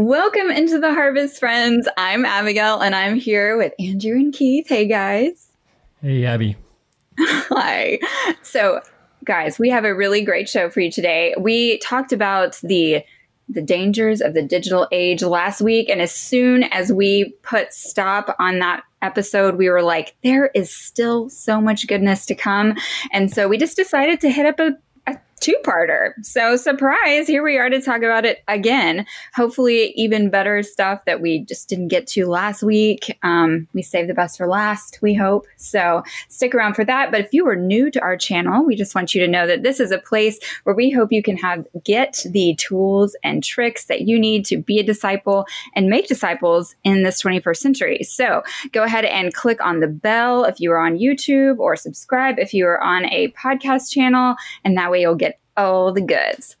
Welcome into the Harvest Friends. I'm Abigail and I'm here with Andrew and Keith. Hey guys. Hey Abby. Hi. So, guys, we have a really great show for you today. We talked about the the dangers of the digital age last week and as soon as we put stop on that episode we were like there is still so much goodness to come and so we just decided to hit up a two parter. So, surprise, here we are to talk about it again. Hopefully, even better stuff that we just didn't get to last week. Um, we saved the best for last, we hope. So, stick around for that. But if you are new to our channel, we just want you to know that this is a place where we hope you can have get the tools and tricks that you need to be a disciple and make disciples in this 21st century. So, go ahead and click on the bell if you are on YouTube or subscribe if you are on a podcast channel, and that way you'll get all the goods.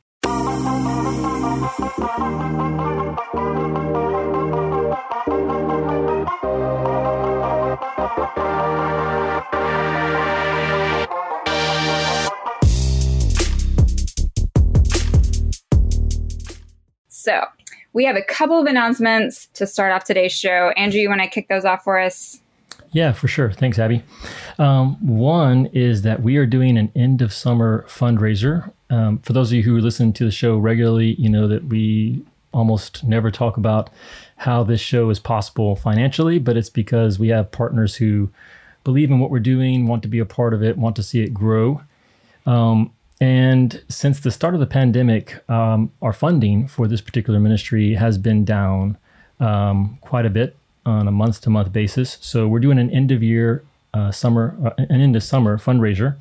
So, we have a couple of announcements to start off today's show. Andrew, you want to kick those off for us? Yeah, for sure. Thanks, Abby. Um, one is that we are doing an end of summer fundraiser. Um, for those of you who listen to the show regularly, you know that we almost never talk about how this show is possible financially, but it's because we have partners who believe in what we're doing, want to be a part of it, want to see it grow. Um, and since the start of the pandemic, um, our funding for this particular ministry has been down um, quite a bit on a month to month basis. So we're doing an end of year uh, summer, uh, an end of summer fundraiser.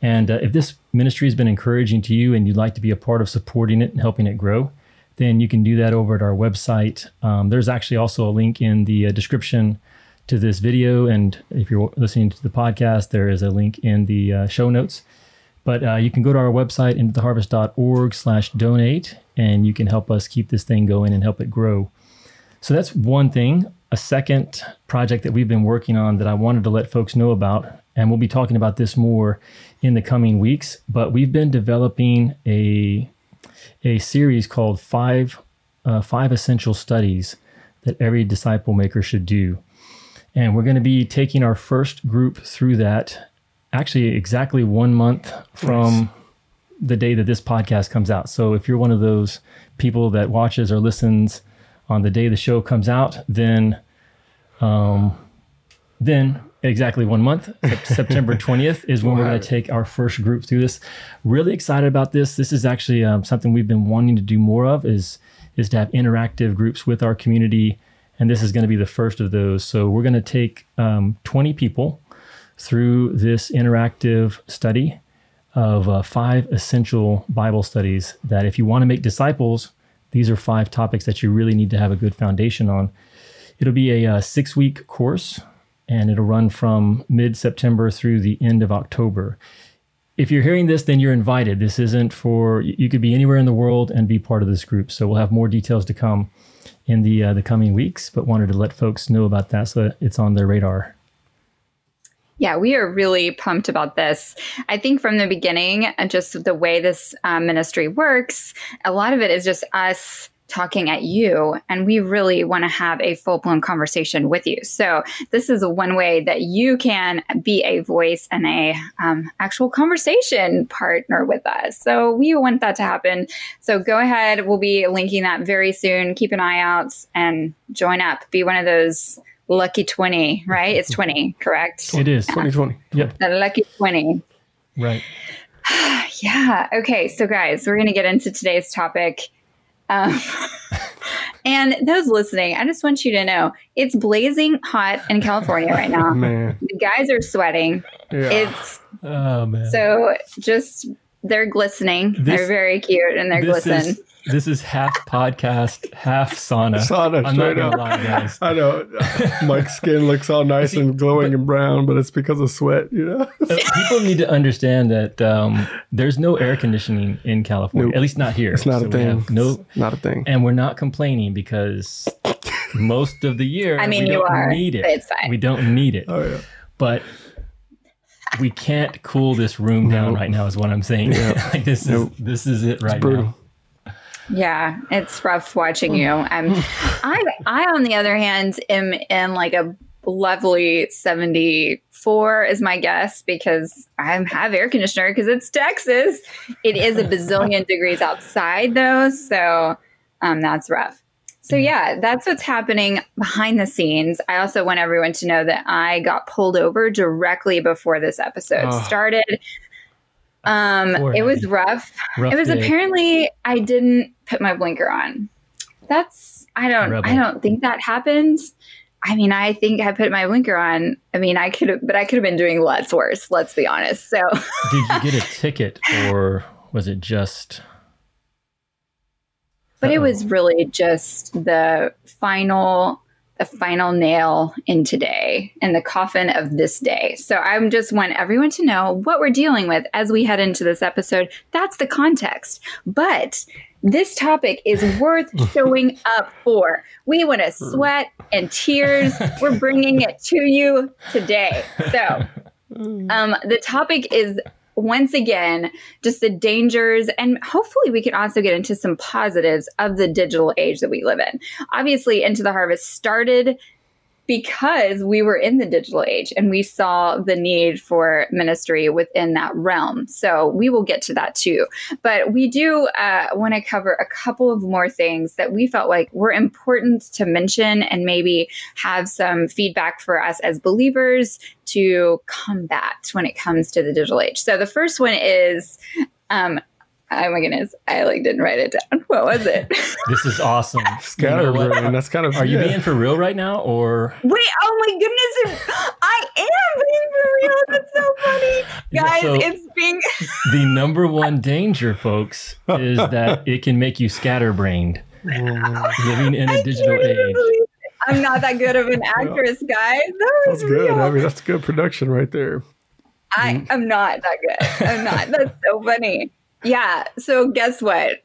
And uh, if this ministry has been encouraging to you and you'd like to be a part of supporting it and helping it grow, then you can do that over at our website. Um, there's actually also a link in the uh, description to this video. And if you're listening to the podcast, there is a link in the uh, show notes. But uh, you can go to our website, intotheharvest.org slash donate, and you can help us keep this thing going and help it grow. So that's one thing a second project that we've been working on that I wanted to let folks know about, and we'll be talking about this more in the coming weeks. But we've been developing a a series called five uh, five essential studies that every disciple maker should do, and we're going to be taking our first group through that. Actually, exactly one month from. Nice. The day that this podcast comes out. So, if you're one of those people that watches or listens on the day the show comes out, then um, then exactly one month, September 20th, is when we're going to take our first group through this. Really excited about this. This is actually um, something we've been wanting to do more of is is to have interactive groups with our community, and this is going to be the first of those. So we're going to take um, 20 people through this interactive study of uh, five essential Bible studies that if you want to make disciples, these are five topics that you really need to have a good foundation on. It'll be a, a uh, six week course and it'll run from mid September through the end of October. If you're hearing this, then you're invited. This isn't for, you could be anywhere in the world and be part of this group. So we'll have more details to come in the, uh, the coming weeks, but wanted to let folks know about that so that it's on their radar. Yeah, we are really pumped about this. I think from the beginning, just the way this uh, ministry works, a lot of it is just us talking at you and we really want to have a full-blown conversation with you. So this is one way that you can be a voice and a um, actual conversation partner with us. So we want that to happen. So go ahead we'll be linking that very soon. Keep an eye out and join up. Be one of those lucky 20 right it's 20 correct it is 2020 yep the lucky 20 right yeah okay so guys we're going to get into today's topic um, and those listening, I just want you to know it's blazing hot in California right now. man. The guys are sweating. Yeah. It's oh man. So just they're glistening. This, they're very cute and they're glistening. This is half podcast, half sauna. Sauna, I'm not gonna lie, guys. I know my skin looks all nice See, and glowing but, and brown, but it's because of sweat. You know, uh, people need to understand that um, there's no air conditioning in California. Nope. At least not here. It's not so a thing. No, it's not a thing. And we're not complaining because most of the year, I mean, you are. Need it. It's fine. We don't need it. Oh yeah. But we can't cool this room down nope. right now. Is what I'm saying. Yeah. like this nope. is this is it right now. Yeah, it's rough watching you. I'm, I, I on the other hand am in like a lovely 74 is my guess because I have air conditioner because it's Texas. It is a bazillion degrees outside though, so um, that's rough. So yeah, that's what's happening behind the scenes. I also want everyone to know that I got pulled over directly before this episode oh. started. Um, it was rough. rough it was day. apparently I didn't put my blinker on. That's I don't Rebel. I don't think that happened. I mean, I think I put my blinker on. I mean, I could have, but I could have been doing lots worse. Let's be honest. So, did you get a ticket, or was it just? But Uh-oh. it was really just the final, the final nail in today, and the coffin of this day. So I just want everyone to know what we're dealing with as we head into this episode. That's the context, but this topic is worth showing up for. We want to sweat and tears. We're bringing it to you today. So, um, the topic is once again just the dangers and hopefully we can also get into some positives of the digital age that we live in. Obviously, Into the Harvest started because we were in the digital age and we saw the need for ministry within that realm. So we will get to that too. But we do uh, want to cover a couple of more things that we felt like were important to mention and maybe have some feedback for us as believers to combat when it comes to the digital age. So the first one is um, Oh my goodness, I like didn't write it down. What was it? this is awesome. Scatterbrain. That's kind of. Are you being for real right now, or? Wait! Oh my goodness! I am being for real. That's so funny, guys. So it's being. the number one danger, folks, is that it can make you scatterbrained. living in a digital age. I'm not that good of an actress, guys. That that's good. I mean, that's good production right there. I mm. am not that good. I'm not. That's so funny. Yeah. So guess what?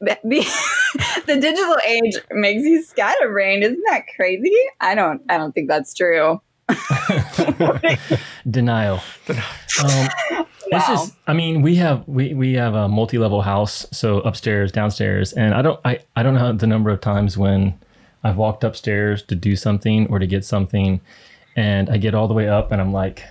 The, the digital age makes you scatterbrained. Isn't that crazy? I don't. I don't think that's true. Denial. Um, this is. I mean, we have we we have a multi-level house, so upstairs, downstairs, and I don't. I I don't know the number of times when I've walked upstairs to do something or to get something, and I get all the way up, and I'm like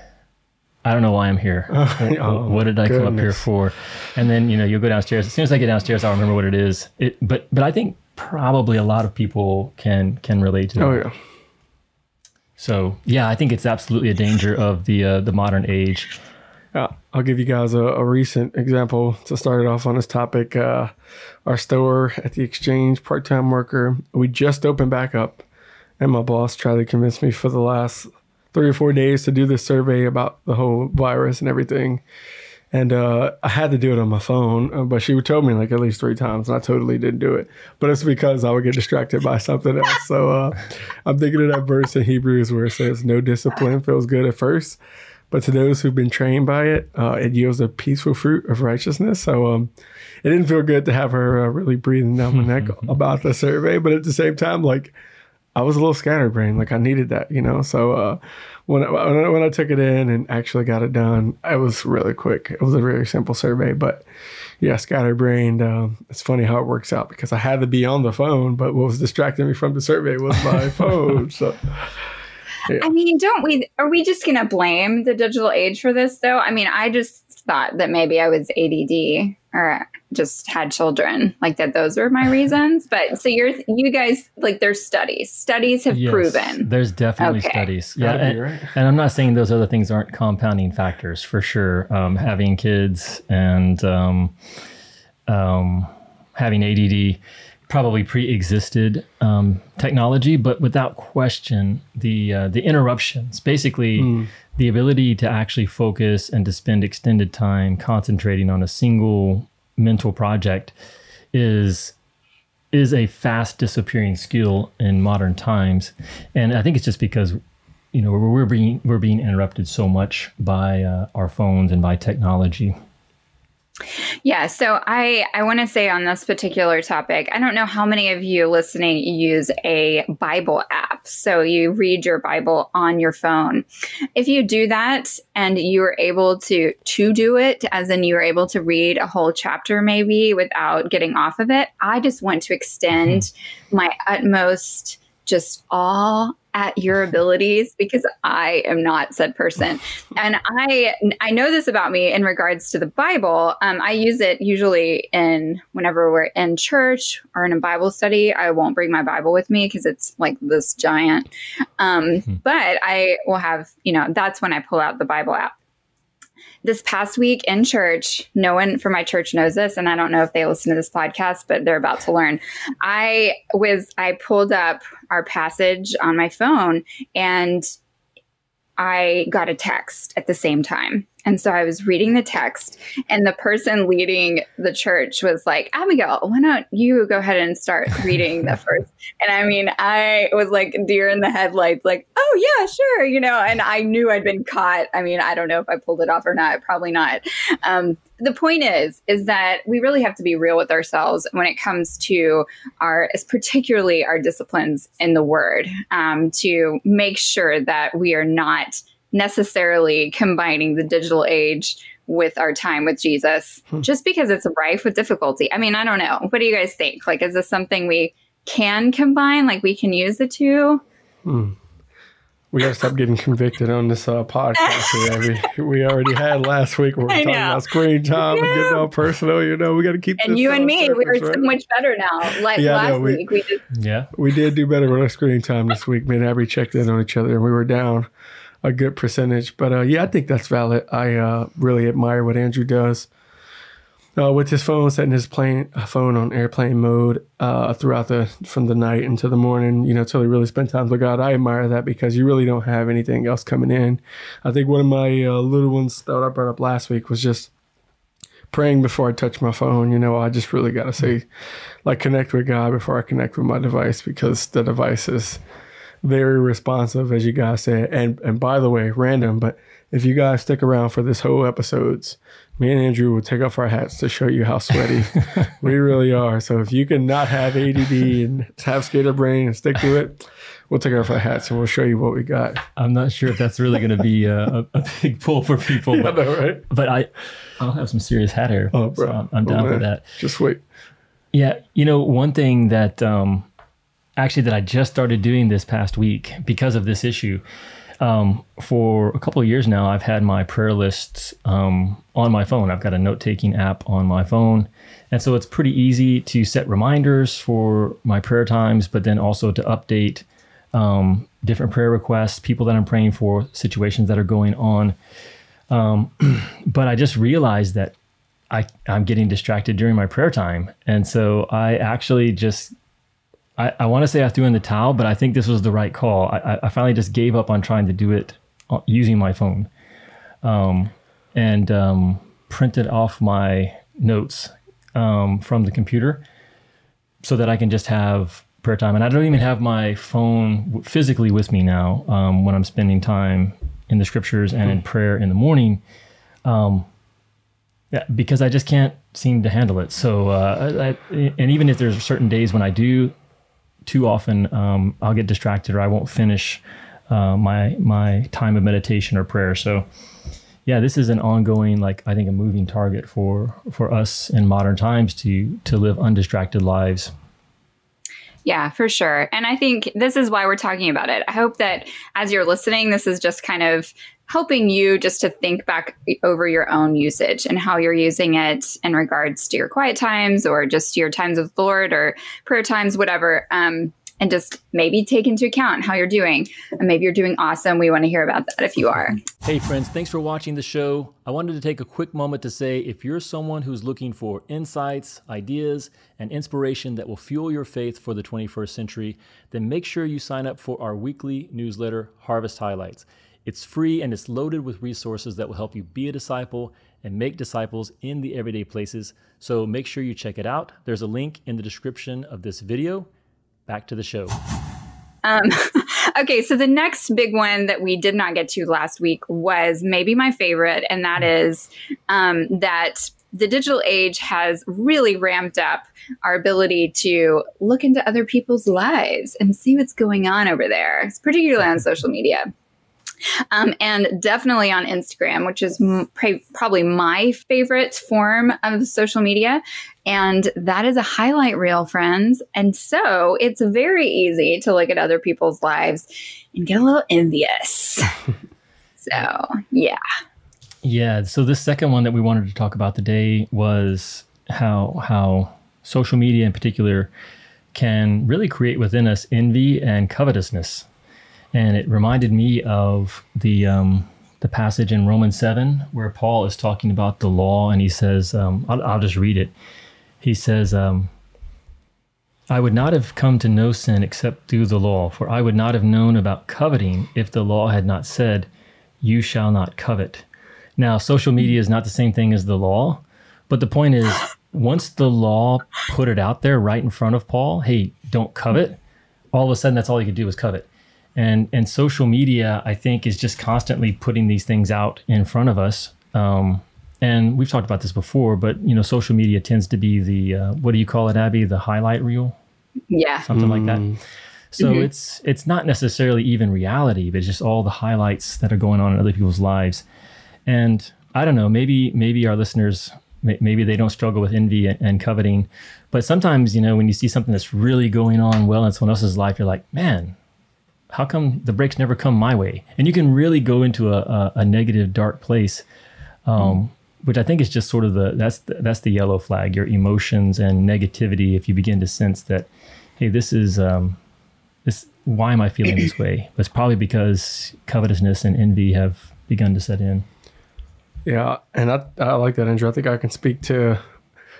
I don't know why I'm here. oh, what did I goodness. come up here for? And then you know you'll go downstairs. As soon as I get downstairs, I'll remember what it is. It, but but I think probably a lot of people can can relate to that. Oh yeah. So yeah, I think it's absolutely a danger of the uh, the modern age. Yeah, I'll give you guys a, a, recent example to start it off on this topic. Uh, our store at the exchange, part time worker, we just opened back up, and my boss tried to convince me for the last three or four days to do this survey about the whole virus and everything. And uh, I had to do it on my phone, uh, but she told me like at least three times, and I totally didn't do it. But it's because I would get distracted by something else. So uh, I'm thinking of that verse in Hebrews where it says, "No discipline feels good at first, but to those who've been trained by it, uh, it yields a peaceful fruit of righteousness." So um, it didn't feel good to have her uh, really breathing down my neck about the survey, but at the same time, like I was a little scatterbrained. Like I needed that, you know. So uh, when I, when I, when I took it in and actually got it done, it was really quick. It was a very simple survey, but yeah, scatterbrained. Um, it's funny how it works out because I had to be on the phone, but what was distracting me from the survey was my phone. So. Yeah. I mean, don't we? Are we just gonna blame the digital age for this, though? I mean, I just thought that maybe I was ADD or just had children. Like that those were my reasons. But so you're you guys like there's studies. Studies have yes, proven. there's definitely okay. studies. Yeah and, right. and, i'm not saying those other things aren't compounding factors for sure. Um, having kids and um, um, having add probably pre-existed um, technology but without question the uh, the interruptions. Basically mm. The ability to actually focus and to spend extended time concentrating on a single mental project is is a fast disappearing skill in modern times, and I think it's just because you know we're being we're being interrupted so much by uh, our phones and by technology. Yeah, so I I want to say on this particular topic, I don't know how many of you listening use a Bible app. So you read your Bible on your phone. If you do that and you are able to to do it, as in you are able to read a whole chapter maybe without getting off of it, I just want to extend mm-hmm. my utmost just awe at your abilities because I am not said person. And I I know this about me in regards to the Bible. Um, I use it usually in whenever we're in church or in a Bible study. I won't bring my Bible with me because it's like this giant. Um, mm-hmm. But I will have you know that's when I pull out the Bible app this past week in church, no one from my church knows this, and I don't know if they listen to this podcast, but they're about to learn. I was I pulled up our passage on my phone and I got a text at the same time. And so I was reading the text, and the person leading the church was like, Abigail, why don't you go ahead and start reading the first? And I mean, I was like deer in the headlights, like, oh, yeah, sure, you know, and I knew I'd been caught. I mean, I don't know if I pulled it off or not, probably not. Um, the point is is that we really have to be real with ourselves when it comes to our particularly our disciplines in the word um, to make sure that we are not necessarily combining the digital age with our time with Jesus hmm. just because it's rife with difficulty. I mean, I don't know. What do you guys think? Like, is this something we can combine? Like, we can use the two? Hmm. We gotta stop getting convicted on this uh, podcast. Here. we, we already had last week. Where we were talking about screen time yeah. and getting all personal. You know, we got to keep. And you and me, surface, we are right? so much better now. Like yeah, last no, we, week, we just yeah, we did do better with our screen time this week. Me and Abby checked in on each other, and we were down a good percentage. But uh, yeah, I think that's valid. I uh, really admire what Andrew does uh, with his phone, setting his plane uh, phone on airplane mode uh, throughout the from the night into the morning. You know, till he really spend time with God. I admire that because you really don't have anything else coming in. I think one of my uh, little ones that I brought up last week was just praying before I touch my phone. You know, I just really got to say, like, connect with God before I connect with my device because the device is very responsive, as you guys said. And and by the way, random, but if you guys stick around for this whole episodes, me and Andrew will take off our hats to show you how sweaty we really are. So if you can not have ADD and have skater brain and stick to it, we'll take off our hats and we'll show you what we got. I'm not sure if that's really going to be a, a, big pull for people, yeah, but, know, right? but I, I'll have some serious hat hair. Oh, bro. So I'm, I'm down oh, for that. Just wait. Yeah. You know, one thing that, um, actually that I just started doing this past week because of this issue. Um, for a couple of years now, I've had my prayer lists um, on my phone. I've got a note taking app on my phone. And so it's pretty easy to set reminders for my prayer times, but then also to update um, different prayer requests, people that I'm praying for, situations that are going on. Um, but I just realized that I, I'm getting distracted during my prayer time. And so I actually just I, I want to say I threw in the towel, but I think this was the right call. I, I finally just gave up on trying to do it uh, using my phone um, and um, printed off my notes um, from the computer so that I can just have prayer time. And I don't even have my phone physically with me now um, when I'm spending time in the scriptures and in hmm. prayer in the morning. Um, yeah, because I just can't seem to handle it. So, uh, I, and even if there's certain days when I do too often um, I'll get distracted or I won't finish uh, my my time of meditation or prayer. So yeah, this is an ongoing, like I think, a moving target for for us in modern times to to live undistracted lives. Yeah, for sure. And I think this is why we're talking about it. I hope that as you're listening, this is just kind of helping you just to think back over your own usage and how you're using it in regards to your quiet times or just your times with Lord or prayer times, whatever. Um, and just maybe take into account how you're doing. And maybe you're doing awesome. We want to hear about that if you are. Hey, friends, thanks for watching the show. I wanted to take a quick moment to say if you're someone who's looking for insights, ideas, and inspiration that will fuel your faith for the 21st century, then make sure you sign up for our weekly newsletter, Harvest Highlights. It's free and it's loaded with resources that will help you be a disciple and make disciples in the everyday places. So make sure you check it out. There's a link in the description of this video. Back to the show. Um, okay, so the next big one that we did not get to last week was maybe my favorite, and that is um, that the digital age has really ramped up our ability to look into other people's lives and see what's going on over there, particularly on social media. Um, and definitely on Instagram, which is m- probably my favorite form of social media. And that is a highlight reel, friends. And so it's very easy to look at other people's lives and get a little envious. so, yeah. Yeah. So the second one that we wanted to talk about today was how how social media in particular can really create within us envy and covetousness. And it reminded me of the um, the passage in Romans seven where Paul is talking about the law, and he says, um, I'll, I'll, just read it. He says, um, "I would not have come to know sin except through the law, for I would not have known about coveting if the law had not said, You shall not covet." Now, social media is not the same thing as the law, but the point is, once the law put it out there right in front of Paul, hey, don't covet. All of a sudden, that's all he could do was covet. And and social media, I think, is just constantly putting these things out in front of us. Um, and we've talked about this before, but you know, social media tends to be the uh, what do you call it, Abby? The highlight reel, yeah, something mm. like that. Mm. So mm-hmm. it's it's not necessarily even reality, but it's just all the highlights that are going on in other people's lives. And I don't know, maybe maybe our listeners maybe they don't struggle with envy and coveting, but sometimes you know when you see something that's really going on well in someone else's life, you're like, man, how come the breaks never come my way? And you can really go into a, a, a negative, dark place. Um. Which I think is just sort of the that's the, that's the yellow flag. Your emotions and negativity. If you begin to sense that, hey, this is um, this. Why am I feeling this way? It's probably because covetousness and envy have begun to set in. Yeah, and I, I like that, Andrew. I think I can speak to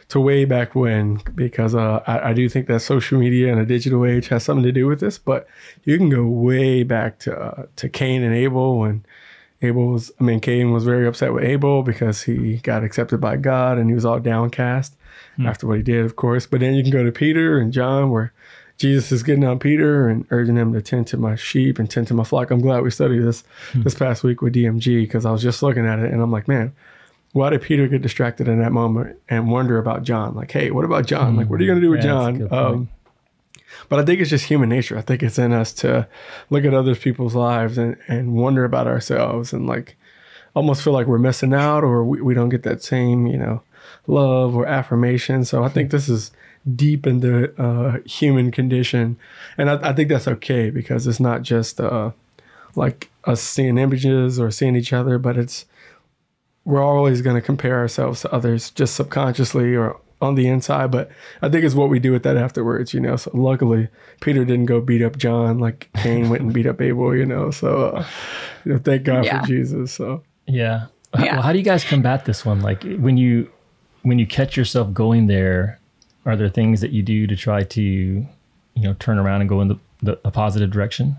to way back when because uh, I, I, do think that social media and a digital age has something to do with this. But you can go way back to uh, to Cain and Abel when Abel was. I mean, Cain was very upset with Abel because he got accepted by God and he was all downcast hmm. after what he did, of course. But then you can go to Peter and John where Jesus is getting on Peter and urging him to tend to my sheep and tend to my flock. I'm glad we studied this hmm. this past week with DMG because I was just looking at it and I'm like, man, why did Peter get distracted in that moment and wonder about John? Like, hey, what about John? Like, what are you going to do with yeah, John? Um, but I think it's just human nature. I think it's in us to look at other people's lives and, and wonder about ourselves and like almost feel like we're missing out or we, we don't get that same, you know, love or affirmation. So I think this is deep in the uh, human condition. And I, I, think that's okay because it's not just uh, like us seeing images or seeing each other, but it's we're always going to compare ourselves to others just subconsciously or on the inside. But I think it's what we do with that afterwards, you know. So luckily, Peter didn't go beat up John like Cain went and beat up Abel, you know. So uh, you know, thank God yeah. for Jesus. So yeah. yeah. Well, how do you guys combat this one? Like when you when you catch yourself going there, are there things that you do to try to you know turn around and go in the, the a positive direction?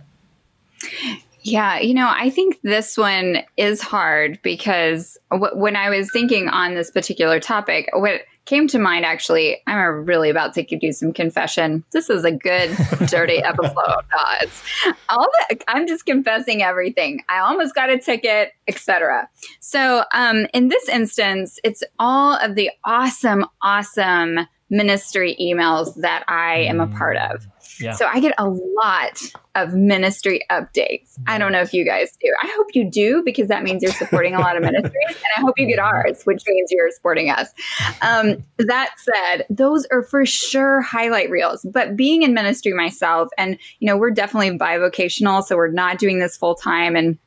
Yeah, you know, I think this one is hard because w- when I was thinking on this particular topic, what came to mind actually, I'm really about to do some confession. This is a good, dirty episode, guys. All the, I'm just confessing everything. I almost got a ticket, etc. So, um, in this instance, it's all of the awesome, awesome ministry emails that I am a part of. Yeah. So I get a lot of ministry updates. I don't know if you guys do. I hope you do because that means you're supporting a lot of ministries. And I hope you get ours, which means you're supporting us. Um, that said, those are for sure highlight reels. But being in ministry myself, and, you know, we're definitely bivocational. So we're not doing this full time. And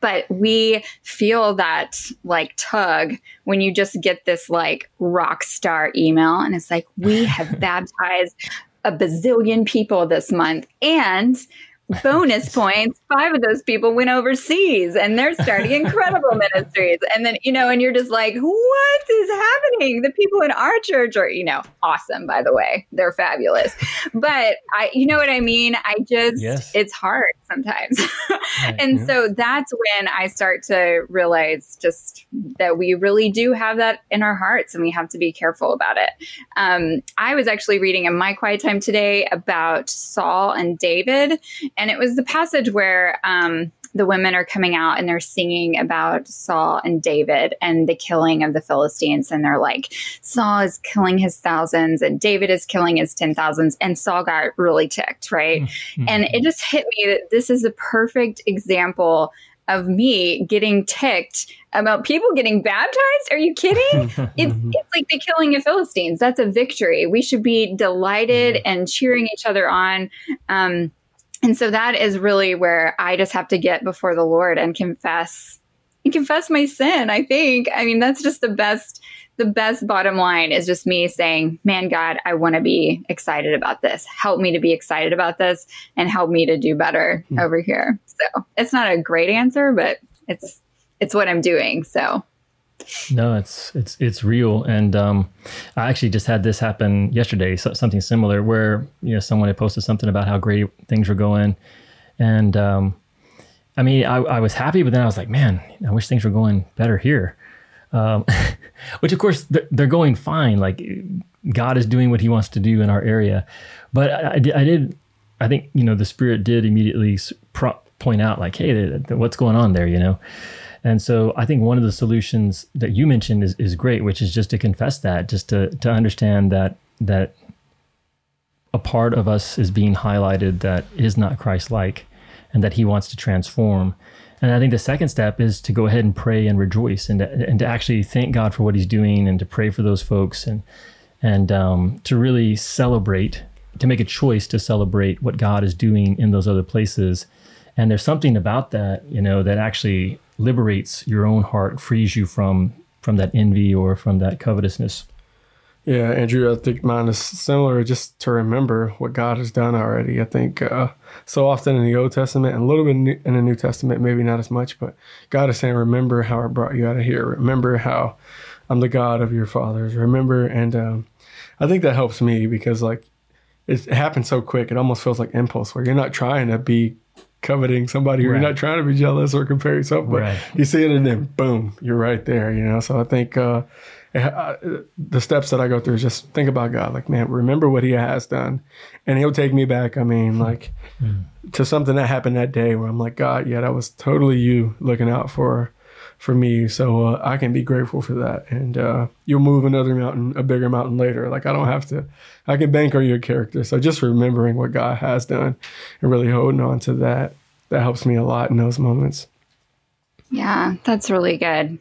but we feel that like tug when you just get this like rock star email and it's like we have baptized a bazillion people this month. And bonus points, five of those people went overseas and they're starting incredible ministries. And then, you know, and you're just like, what is happening? The people in our church are, you know, awesome, by the way. They're fabulous. But I, you know what I mean? I just, yes. it's hard sometimes. Right, and yeah. so that's when I start to realize just that we really do have that in our hearts and we have to be careful about it. Um, I was actually reading in my quiet time today about Saul and David and it was the passage where um, the women are coming out and they're singing about Saul and David and the killing of the Philistines. And they're like, Saul is killing his thousands and David is killing his ten thousands. And Saul got really ticked, right? Mm-hmm. And it just hit me that this is a perfect example of me getting ticked about people getting baptized. Are you kidding? it's, it's like the killing of Philistines. That's a victory. We should be delighted and cheering each other on. Um, and so that is really where I just have to get before the Lord and confess and confess my sin. I think. I mean, that's just the best the best bottom line is just me saying, man, God, I want to be excited about this. Help me to be excited about this and help me to do better mm. over here. So it's not a great answer, but it's, it's what I'm doing. So. No, it's it's it's real, and um, I actually just had this happen yesterday. So, something similar, where you know someone had posted something about how great things were going, and um, I mean, I, I was happy, but then I was like, man, I wish things were going better here um, which of course they're they're, going fine. Like God is doing what He wants to do in our area, but I, I, did, I think you know the Spirit did immediately pro- point out like, hey, what's going on there, you know. And so I think one of the solutions that you mentioned is, is great, which is just to confess that, just to to understand that that a part of us is being highlighted that is not Christ-like, and that He wants to transform. And I think the second step is to go ahead and pray and rejoice and to, and to actually thank God for what He's doing and to pray for those folks and and um, to really celebrate, to make a choice to celebrate what God is doing in those other places. And there's something about that, you know, that actually liberates your own heart, frees you from from that envy or from that covetousness. Yeah, Andrew, I think mine is similar just to remember what God has done already. I think uh, so often in the Old Testament and a little bit in the New Testament, maybe not as much, but God is saying, Remember how I brought you out of here. Remember how I'm the God of your fathers. Remember. And um, I think that helps me because, like, it happens so quick. It almost feels like impulse where you're not trying to be coveting somebody or right. you're not trying to be jealous or compare yourself, but right. you see it and then boom, you're right there, you know? So I think, uh, the steps that I go through is just think about God. Like, man, remember what He has done, and He'll take me back. I mean, like mm. to something that happened that day where I'm like, God, yeah, that was totally you looking out for for me. So uh, I can be grateful for that. And uh, you'll move another mountain, a bigger mountain later. Like I don't have to. I can bank on your character. So just remembering what God has done and really holding on to that that helps me a lot in those moments. Yeah, that's really good.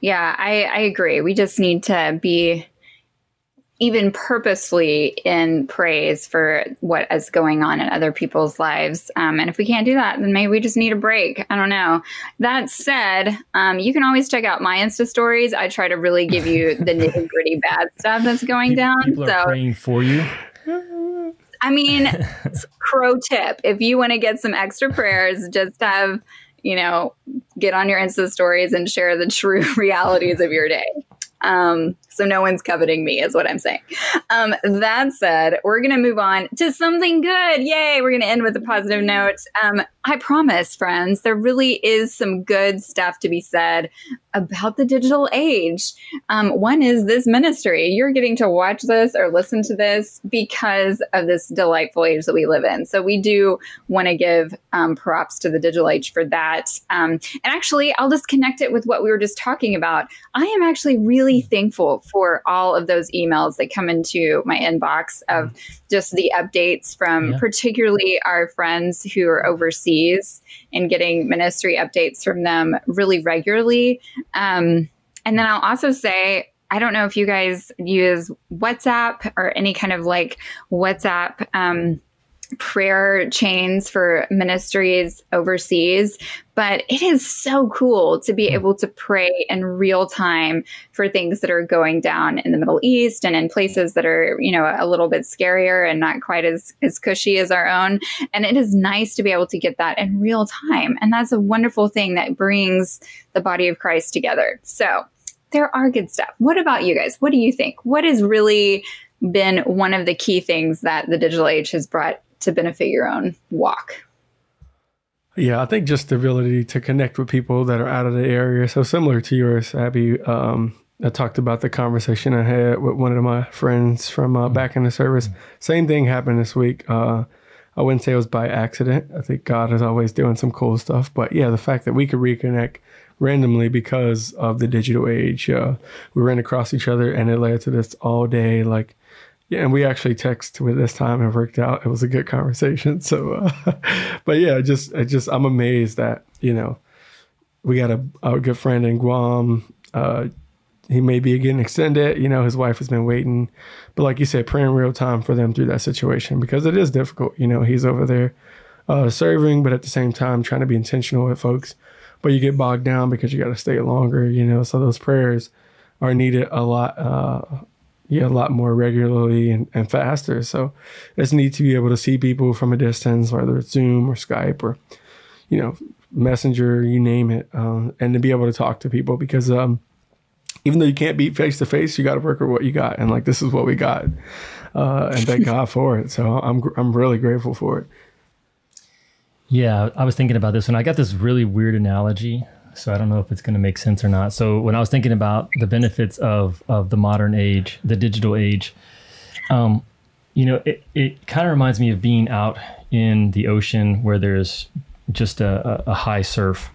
Yeah, I, I agree. We just need to be even purposefully in praise for what is going on in other people's lives. Um, and if we can't do that, then maybe we just need a break. I don't know. That said, um, you can always check out my Insta stories. I try to really give you the nitty gritty bad stuff that's going people, down. People so, praying for you. I mean, pro tip: if you want to get some extra prayers, just have you know, get on your Insta stories and share the true realities of your day. Um, so no one's coveting me, is what I'm saying. Um, that said, we're going to move on to something good. Yay! We're going to end with a positive note. Um, I promise, friends, there really is some good stuff to be said about the digital age. Um, one is this ministry. You're getting to watch this or listen to this because of this delightful age that we live in. So we do want to give um, props to the digital age for that. Um, and actually, I'll just connect it with what we were just talking about. I am actually really thankful for all of those emails that come into my inbox of just the updates from yeah. particularly our friends who are overseas and getting ministry updates from them really regularly. Um, and then I'll also say, I don't know if you guys use WhatsApp or any kind of like WhatsApp um, prayer chains for ministries overseas, but it is so cool to be hmm. able to pray in real time for things that are going down in the Middle East and in places that are, you know, a little bit scarier and not quite as, as cushy as our own. And it is nice to be able to get that in real time. And that's a wonderful thing that brings the body of Christ together. So there are good stuff. What about you guys? What do you think? What has really been one of the key things that the digital age has brought to benefit your own walk. Yeah, I think just the ability to connect with people that are out of the area. So similar to yours, Abby. Um, I talked about the conversation I had with one of my friends from uh, back in the service. Same thing happened this week. Uh, I wouldn't say it was by accident. I think God is always doing some cool stuff. But yeah, the fact that we could reconnect randomly because of the digital age, uh, we ran across each other and it led to this all day like yeah, and we actually text with this time and worked out. It was a good conversation. So, uh, but yeah, I just, I just, I'm amazed that, you know, we got a, a good friend in Guam. Uh, he may be getting extended. You know, his wife has been waiting. But like you said, praying real time for them through that situation because it is difficult. You know, he's over there uh, serving, but at the same time trying to be intentional with folks. But you get bogged down because you got to stay longer, you know. So those prayers are needed a lot uh, yeah, a lot more regularly and, and faster. So it's neat to be able to see people from a distance, whether it's Zoom or Skype or, you know, Messenger, you name it, um, and to be able to talk to people because um, even though you can't be face to face, you got to work with what you got, and like this is what we got, uh, and thank God for it. So I'm I'm really grateful for it. Yeah, I was thinking about this, and I got this really weird analogy so I don't know if it's going to make sense or not. So when I was thinking about the benefits of of the modern age, the digital age, um, you know, it, it kind of reminds me of being out in the ocean where there's just a, a, high surf,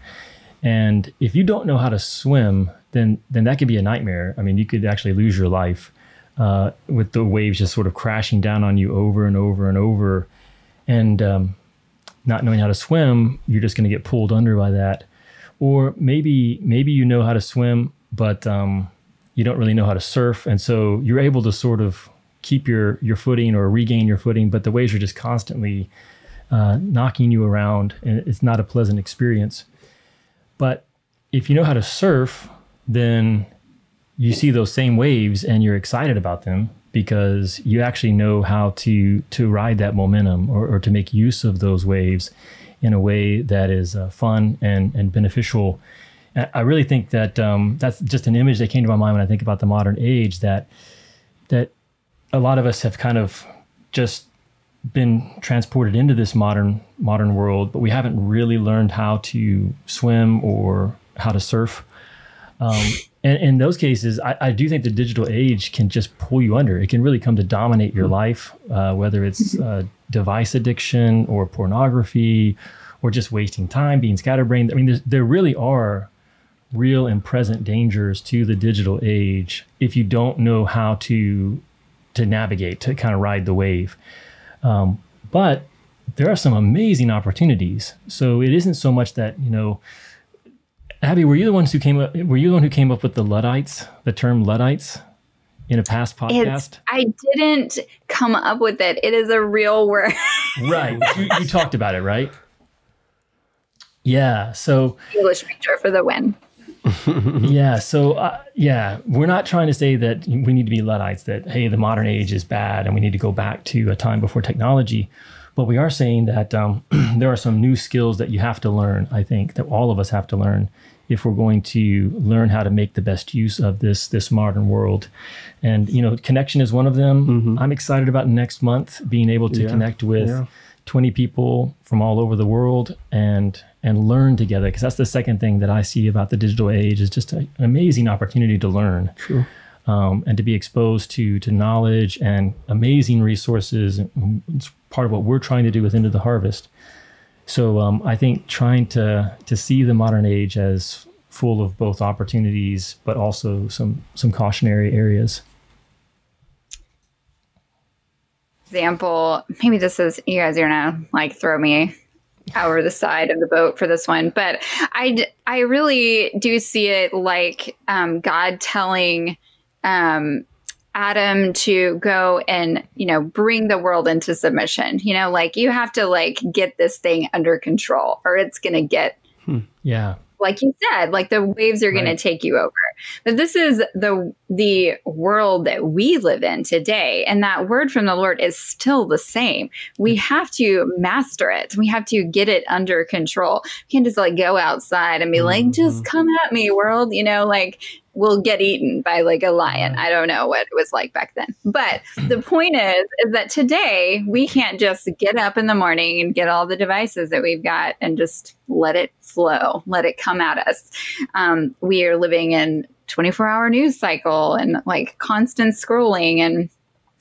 and if you don't know how to swim, then then that could be a nightmare. I mean, you could actually lose your life uh, with the waves just sort of crashing down on you over and over and over, and um, not knowing how to swim, you're just going to get pulled under by that or maybe maybe you know how to swim, but um, you don't really know how to surf, and so you're able to sort of keep your your footing or regain your footing, but the waves are just constantly uh, knocking you around, and it's not a pleasant experience. But if you know how to surf, then you see those same waves and you're excited about them because you actually know how to to ride that momentum or, or to make use of those waves in a way that is uh, fun and, and beneficial. I really think that um, that's just an image that came to my mind when I think about the modern age that that a lot of us have kind of just been transported into this modern modern world, but we haven't really learned how to swim or how to surf. Um, and in those cases, I, I, do think the digital age can just pull you under. It can really come to dominate your life, uh, whether it's uh, device addiction or pornography or just wasting time, being scatterbrained. I mean, there really are real and present dangers to the digital age if you don't know how to to navigate to kind of ride the wave. Um, but there are some amazing opportunities. So it isn't so much that you know Abby, were you the ones who came up? Were you the one who came up with the Luddites, the term Luddites, in a past podcast? It's, I didn't come up with it. It is a real word. right. You, you, talked about it, right? Yeah. So English major for the win. yeah. So uh, yeah, we're not trying to say that we need to be Luddites. That hey, the modern age is bad, and we need to go back to a time before technology. But we are saying that um, there are some new skills that you have to learn. I think that all of us have to learn if we're going to learn how to make the best use of this this modern world. And you know, connection is one of them. Mm-hmm. I'm excited about next month being able to yeah. connect with yeah. 20 people from all over the world and and learn together because that's the second thing that I see about the digital age is just a, an amazing opportunity to learn. True. Um, and to be exposed to to knowledge and amazing resources. It's part of what we're trying to do with Into the Harvest. So um, I think trying to to see the modern age as full of both opportunities, but also some some cautionary areas. Example, maybe this is you guys are gonna like throw me over the side of the boat for this one, but I I really do see it like um, God telling um, Adam to go and, you know, bring the world into submission. You know, like you have to like get this thing under control or it's going to get hmm. Yeah. Like you said, like the waves are going to take you over. But this is the the world that we live in today and that word from the Lord is still the same. We hmm. have to master it. We have to get it under control. We can't just like go outside and be mm-hmm. like just come at me world, you know, like will get eaten by like a lion. I don't know what it was like back then. But the point is is that today we can't just get up in the morning and get all the devices that we've got and just let it flow, let it come at us. Um, we are living in 24 hour news cycle and like constant scrolling and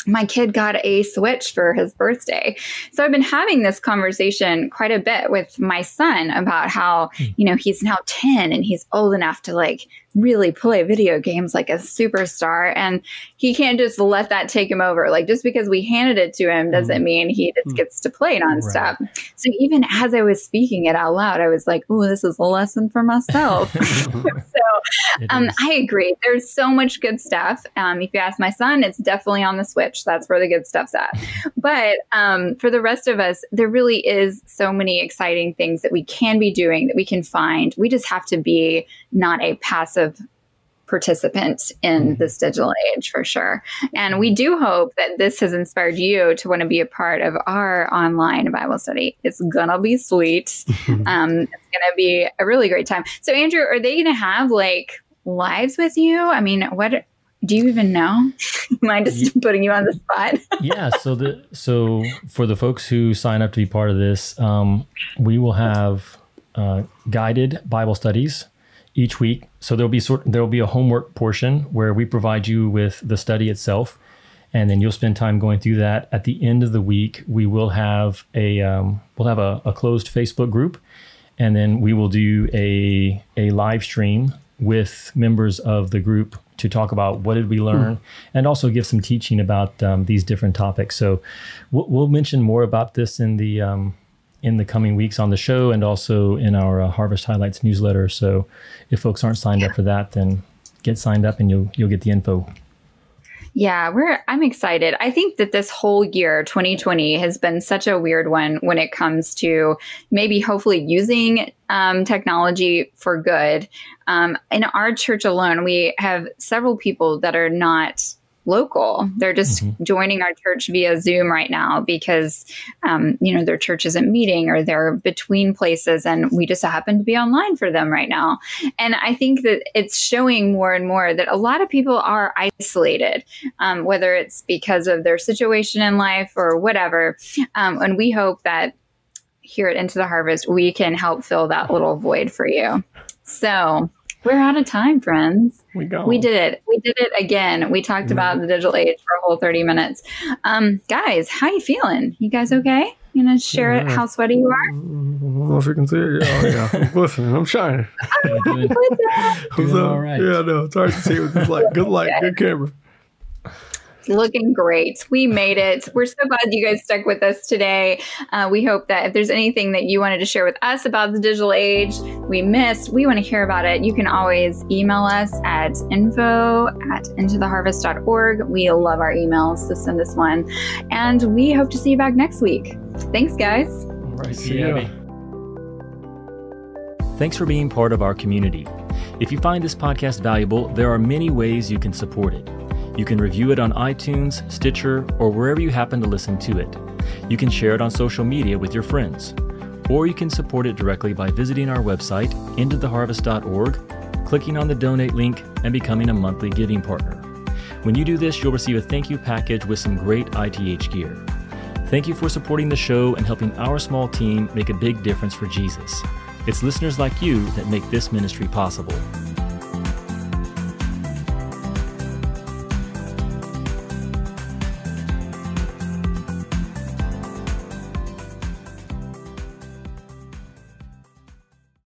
my kid got a Switch for his birthday. So I've been having this conversation quite a bit with my son about how, hmm. you know, he's now 10 and he's old enough to like really play video games like a superstar. And he can't just let that take him over. Like just because we handed it to him doesn't mm. mean he just mm. gets to play nonstop. Right. so even as i was speaking it out loud i was like oh this is a lesson for myself. So um, i agree. There's so much good stuff. Um, if you ask my son it's definitely on the switch. That's where the good stuff's at. But um, for the rest of us there really is so many exciting things that we can be doing that we can find. We just have to be not a passive passive participant in mm-hmm. this digital age for sure. And we do hope that this has inspired you to want to be a part of our online Bible study. It's gonna be sweet. um, it's gonna be a really great time. So, Andrew, are they gonna have like lives with you? I mean, what do you even know? I just putting you on the spot? yeah. So the so for the folks who sign up to be part of this, um, we will have uh, guided Bible studies each week. So there'll be sort there'll be a homework portion where we provide you with the study itself, and then you'll spend time going through that. At the end of the week, we will have a um, we'll have a, a closed Facebook group, and then we will do a a live stream with members of the group to talk about what did we learn hmm. and also give some teaching about um, these different topics so we'll, we'll, mention more about this in the um, in the coming weeks on the show and also in our uh, Harvest Highlights newsletter. So if folks aren't signed up for that, then get signed up and you'll you'll get the info. Yeah, we're I'm excited. I think that this whole year 2020 has been such a weird one when it comes to maybe hopefully using um, technology for good. Um, in our church alone, we have several people that are not local. They're just mm-hmm. joining our church via Zoom right now because, um, you know, their church isn't meeting or they're between places and we just happen to be online for them right now. And I think that it's showing more and more that a lot of people are isolated, um, whether it's because of their situation in life or whatever. Um, and we hope that here at Into the Harvest, we can help fill that little void for you. So, we're out of time, friends. We go. We did it. We did it again. We talked mm-hmm. about the digital age for a whole 30 minutes. Um, guys, how you feeling? You guys okay? You gonna share yeah. how sweaty you are? I don't know if you can see it. Yeah, oh, yeah. I'm listening. I'm shining. What's up? All right. Yeah, no, it's hard to see with this light. Good light, good camera. Looking great. We made it. We're so glad you guys stuck with us today. Uh, we hope that if there's anything that you wanted to share with us about the digital age we missed, we want to hear about it. You can always email us at info at intotheharvest.org. We love our emails, so send us one. And we hope to see you back next week. Thanks, guys. All right. See you. Thanks for being part of our community. If you find this podcast valuable, there are many ways you can support it. You can review it on iTunes, Stitcher, or wherever you happen to listen to it. You can share it on social media with your friends. Or you can support it directly by visiting our website, intotheharvest.org, clicking on the donate link, and becoming a monthly giving partner. When you do this, you'll receive a thank you package with some great ITH gear. Thank you for supporting the show and helping our small team make a big difference for Jesus. It's listeners like you that make this ministry possible.